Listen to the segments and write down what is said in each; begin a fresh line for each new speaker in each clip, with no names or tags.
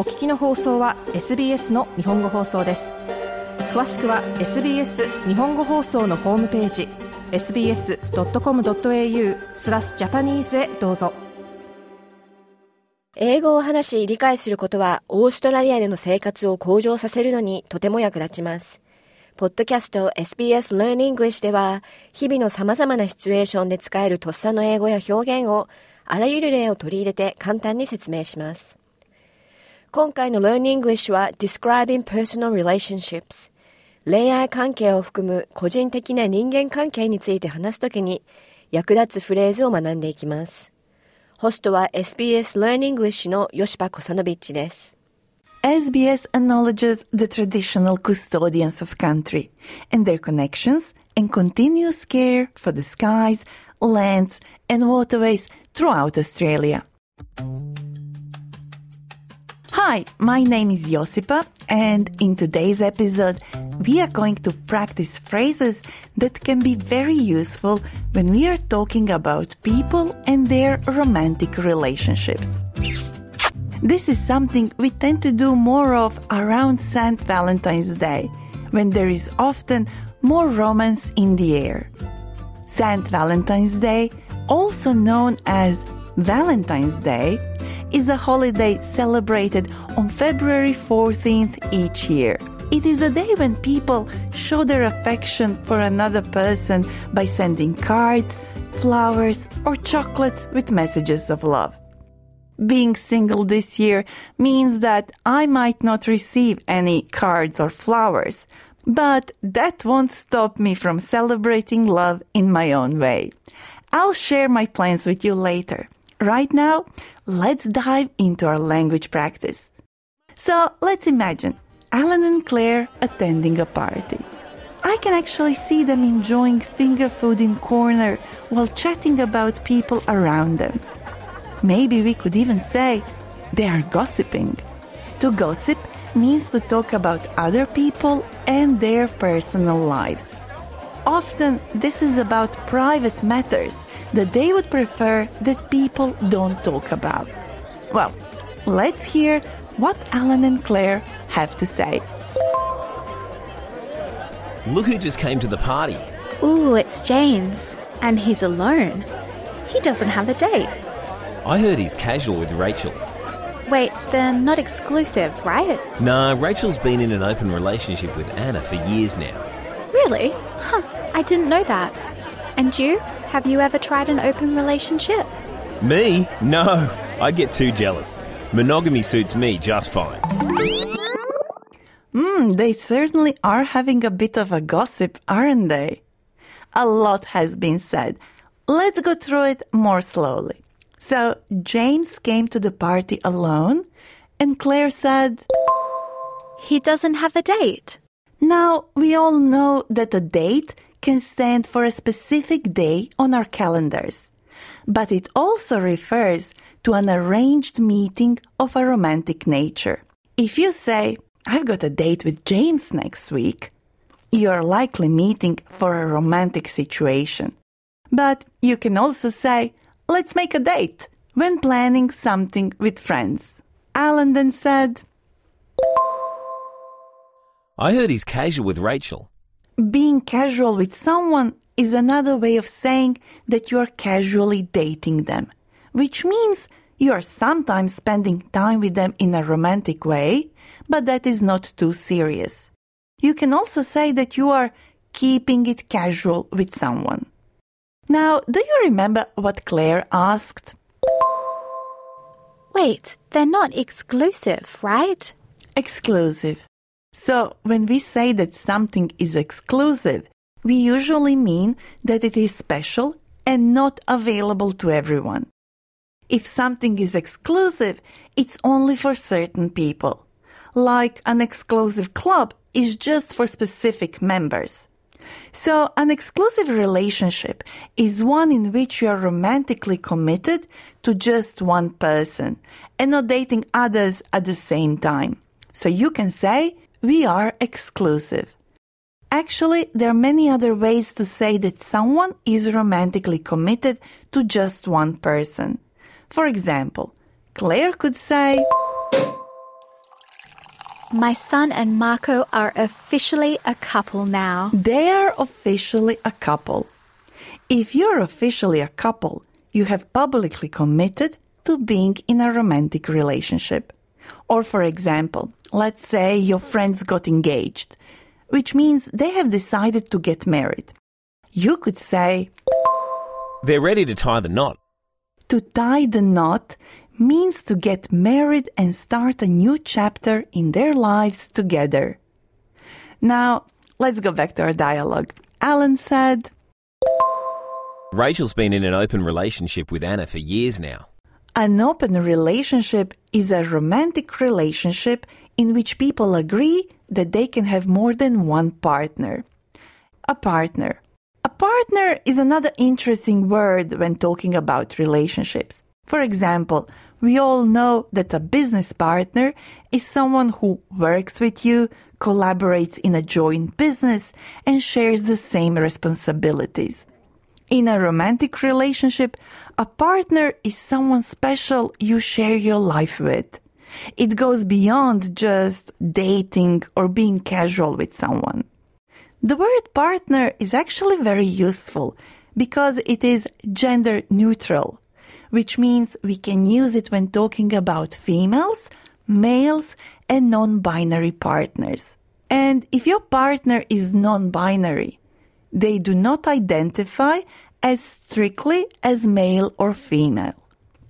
お聞きの放送は SBS の日本語放送です詳しくは SBS 日本語放送のホームページ sbs.com.au スラスジャパニーズへどうぞ
英語を話し理解することはオーストラリアでの生活を向上させるのにとても役立ちます。ポッドキャスト SBS Learn English では日々の様々なシチュエーションで使えるとっさの英語や表現をあらゆる例を取り入れて簡単に説明します。今回の Learn English は Describing Personal Relationships 恋愛関係を含む個人的な人間関係について話すときに役立つフレーズを学んでいきます。ホストは SBS Learn English の吉羽小サノビッチです。
SBS acknowledges the traditional custodians of country and their connections and continuous care for the skies, lands and waterways throughout Australia. Hi, my name is Josipa, and in today's episode, we are going to practice phrases that can be very useful when we are talking about people and their romantic relationships. This is something we tend to do more of around St. Valentine's Day, when there is often more romance in the air. St. Valentine's Day, also known as Valentine's Day, is a holiday celebrated on February 14th each year. It is a day when people show their affection for another person by sending cards, flowers, or chocolates with messages of love. Being single this year means that I might not receive any cards or flowers, but that won't stop me from celebrating love in my own way. I'll share my plans with you later. Right now, let's dive into our language practice. So let's imagine Alan and Claire attending a party. I can actually see them enjoying finger food in corner while chatting about people around them. Maybe we could even say they are gossiping. To gossip means to talk about other people and their personal lives. Often this is about private matters that they would prefer that people don't talk about. Well, let's hear what Alan and Claire have to say.
Look who just came to the party.
Ooh, it's James. And he's alone. He doesn't have a date.
I heard he's casual with Rachel.
Wait, they're not exclusive, right?
Nah, Rachel's been in an open relationship with Anna for years now.
Really? Huh, I didn't know that. And you? Have you ever tried an open relationship?
Me? No. I get too jealous. Monogamy suits me just fine.
Hmm, they certainly are having a bit of a gossip, aren't they? A lot has been said. Let's go through it more slowly. So, James came to the party alone, and Claire said,
He doesn't have a date.
Now, we all know that a date can stand for a specific day on our calendars, but it also refers to an arranged meeting of a romantic nature. If you say, I've got a date with James next week, you are likely meeting for a romantic situation. But you can also say, let's make a date when planning something with friends. Alan then said,
I heard he's casual with Rachel.
Being casual with someone is another way of saying that you are casually dating them, which means you are sometimes spending time with them in a romantic way, but that is not too serious. You can also say that you are keeping it casual with someone. Now, do you remember what Claire asked?
Wait, they're not exclusive, right?
Exclusive. So, when we say that something is exclusive, we usually mean that it is special and not available to everyone. If something is exclusive, it's only for certain people. Like an exclusive club is just for specific members. So, an exclusive relationship is one in which you are romantically committed to just one person and not dating others at the same time. So, you can say, we are exclusive. Actually, there are many other ways to say that someone is romantically committed to just one person. For example, Claire could say,
My son and Marco are officially a couple now.
They are officially a couple. If you're officially a couple, you have publicly committed to being in a romantic relationship. Or, for example, let's say your friends got engaged, which means they have decided to get married. You could say,
They're ready to tie the knot.
to tie the knot means to get married and start a new chapter in their lives together. Now, let's go back to our dialogue. Alan said,
Rachel's been in an open relationship with Anna for years now.
An open relationship is a romantic relationship in which people agree that they can have more than one partner. A partner. A partner is another interesting word when talking about relationships. For example, we all know that a business partner is someone who works with you, collaborates in a joint business, and shares the same responsibilities. In a romantic relationship, a partner is someone special you share your life with. It goes beyond just dating or being casual with someone. The word partner is actually very useful because it is gender neutral, which means we can use it when talking about females, males, and non-binary partners. And if your partner is non-binary, they do not identify as strictly as male or female.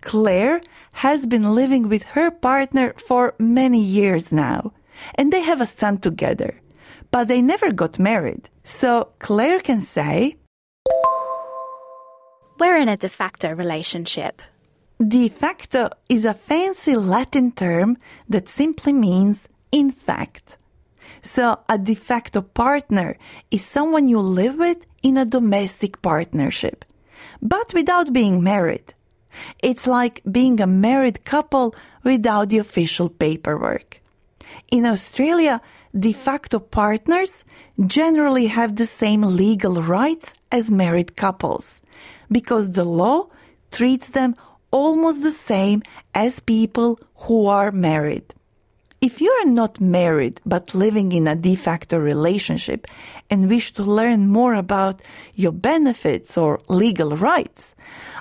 Claire has been living with her partner for many years now, and they have a son together, but they never got married. So Claire can say,
We're in a de facto relationship.
De facto is a fancy Latin term that simply means in fact. So a de facto partner is someone you live with in a domestic partnership, but without being married. It's like being a married couple without the official paperwork. In Australia, de facto partners generally have the same legal rights as married couples because the law treats them almost the same as people who are married. If you are not married but living in a de facto relationship and wish to learn more about your benefits or legal rights,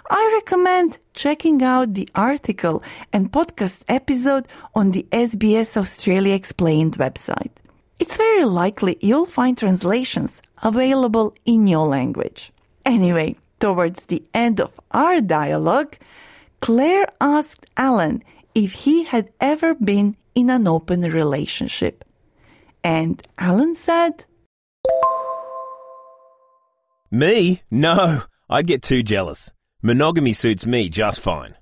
I recommend checking out the article and podcast episode on the SBS Australia Explained website. It's very likely you'll find translations available in your language. Anyway, towards the end of our dialogue, Claire asked Alan if he had ever been in an open relationship. And Alan said,
Me? No, I'd get too jealous. Monogamy suits me just fine.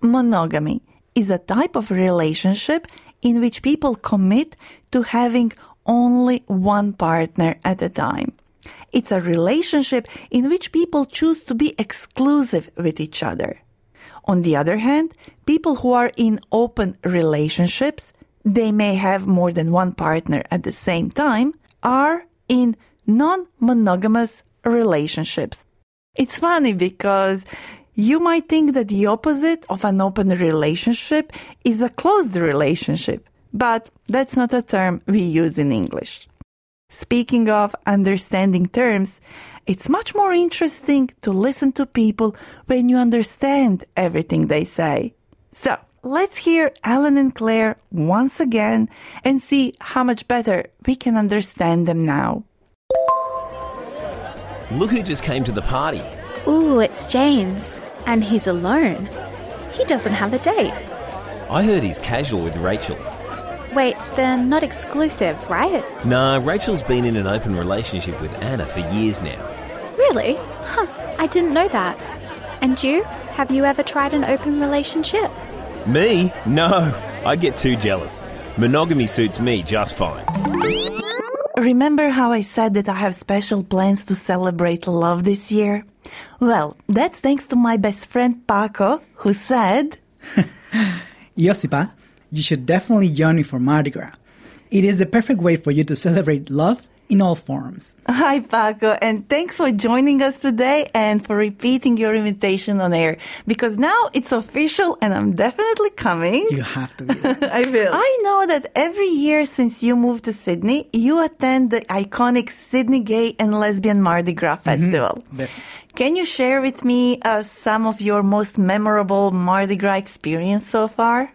Monogamy is a type of relationship in which people commit to having only one partner at a time. It's a relationship in which people choose to be exclusive with each other. On the other hand, people who are in open relationships, they may have more than one partner at the same time, are in non-monogamous relationships. It's funny because you might think that the opposite of an open relationship is a closed relationship, but that's not a term we use in English. Speaking of understanding terms, it's much more interesting to listen to people when you understand everything they say. So, let's hear Alan and Claire once again and see how much better we can understand them now.
Look who just came to the party.
Ooh, it's James. And he's alone. He doesn't have a date.
I heard he's casual with Rachel.
Wait, they're not exclusive, right?
Nah, Rachel's been in an open relationship with Anna for years now.
Really? Huh, I didn't know that. And you? Have you ever tried an open relationship?
Me? No, I'd get too jealous. Monogamy suits me just fine.
Remember how I said that I have special plans to celebrate love this year? Well, that's thanks to my best friend Paco, who said,
Josipa, you should definitely join me for Mardi Gras. It is the perfect way for you to celebrate love in all forms.
Hi, Paco, and thanks for joining us today and for repeating your invitation on air. Because now it's official and I'm definitely coming.
You have to be.
I will. I know that every year since you moved to Sydney, you attend the iconic Sydney Gay and Lesbian Mardi Gras Festival.
Definitely.
Can you share with me uh, some of your most memorable Mardi Gras experience so far?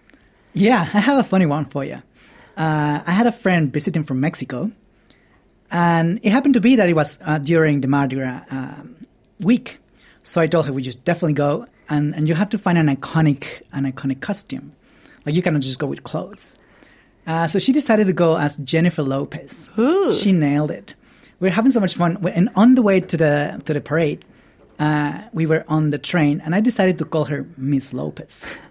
Yeah, I have a funny one for you. Uh, I had a friend visiting from Mexico, and it happened to be that it was uh, during the Mardi Gras um, week. So I told her we just definitely go, and, and you have to find an iconic an iconic costume. Like you cannot just go with clothes. Uh, so she decided to go as Jennifer Lopez.
Ooh.
She nailed it. We were having so much fun, and on the way to the to the parade, uh, we were on the train, and I decided to call her Miss Lopez.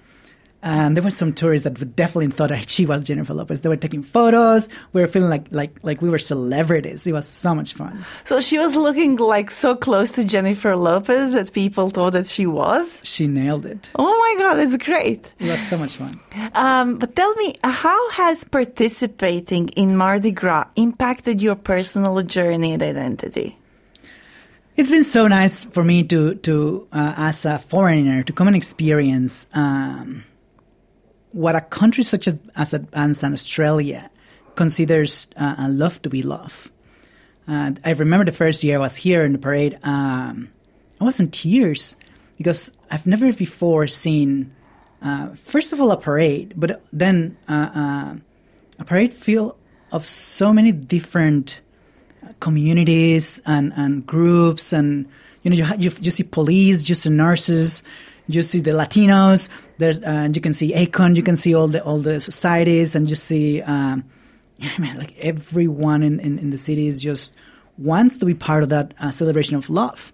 And there were some tourists that definitely thought that she was Jennifer Lopez. They were taking photos. We were feeling like like like we were celebrities. It was so much fun.
So she was looking like so close to Jennifer Lopez that people thought that she was.
She nailed it.
Oh my God, it's great.
It was so much fun.
Um, but tell me, how has participating in Mardi Gras impacted your personal journey and identity?
It's been so nice for me to to uh, as a foreigner to come and experience um, what a country such as as, as Australia considers uh, love to be love. Uh, I remember the first year I was here in the parade. Um, I was in tears because I've never before seen, uh, first of all, a parade, but then uh, uh, a parade feel of so many different communities and, and groups and you know you, you, you see police you see nurses you see the latinos there's uh, you can see acon you can see all the all the societies and you see um, like everyone in, in, in the city is just wants to be part of that uh, celebration of love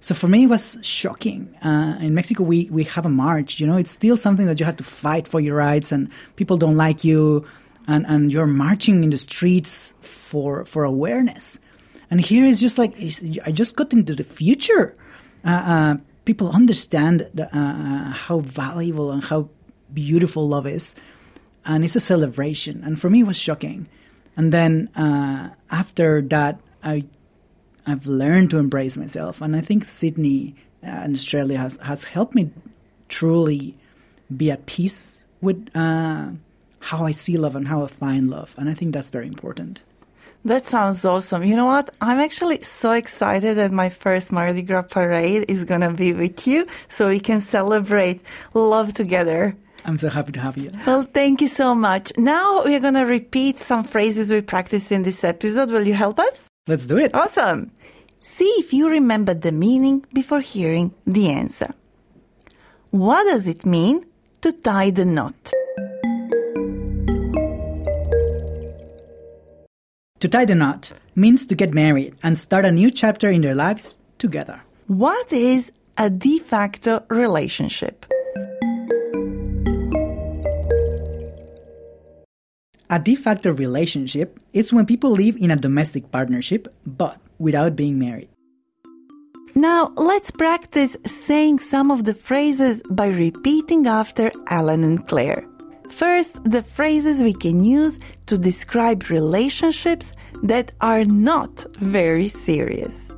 so for me it was shocking uh, in mexico we, we have a march you know it's still something that you have to fight for your rights and people don't like you and, and you're marching in the streets for for awareness. And here is just like I just got into the future. Uh, uh, people understand the, uh, how valuable and how beautiful love is, and it's a celebration. And for me, it was shocking. And then uh, after that, I I've learned to embrace myself, and I think Sydney uh, and Australia has, has helped me truly be at peace with uh, how I see love and how I find love. And I think that's very important.
That sounds awesome. You know what? I'm actually so excited that my first Mardi Gras parade is going to be with you so we can celebrate love together.
I'm so happy to have you.
Well, thank you so much. Now we're going to repeat some phrases we practiced in this episode. Will you help us?
Let's do it.
Awesome. See if you remember the meaning before hearing the answer. What does it mean to tie the knot?
To tie the knot means to get married and start a new chapter in their lives together.
What is a de facto relationship?
A de facto relationship is when people live in a domestic partnership but without being married.
Now, let's practice saying some of the phrases by repeating after Alan and Claire. First, the phrases we can use to describe relationships that are not very serious.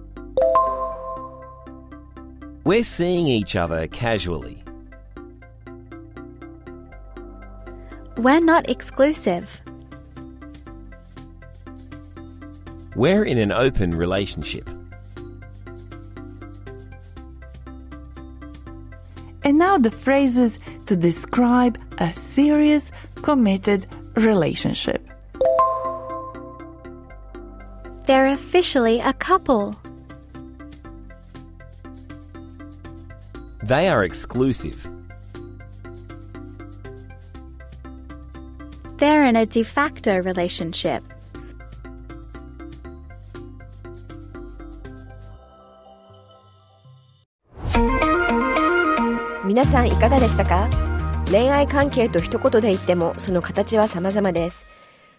We're seeing each other casually.
We're not exclusive.
We're in an open relationship.
And now the phrases to describe a serious, committed relationship.
They're officially a couple.
They are exclusive.
They're in a de facto relationship..
皆さんいかがでしたか？恋愛関係と一言で言ってもその形は様々です。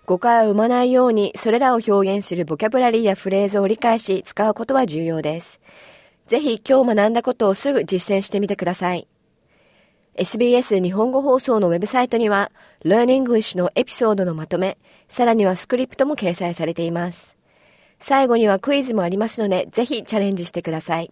誤解を生まないようにそれらを表現するボキャブラリーやフレーズを理解し使うことは重要です。ぜひ今日学んだことをすぐ実践してみてください。SBS 日本語放送のウェブサイトには Learn English のエピソードのまとめ、さらにはスクリプトも掲載されています。最後にはクイズもありますので、ぜひチャレンジしてください。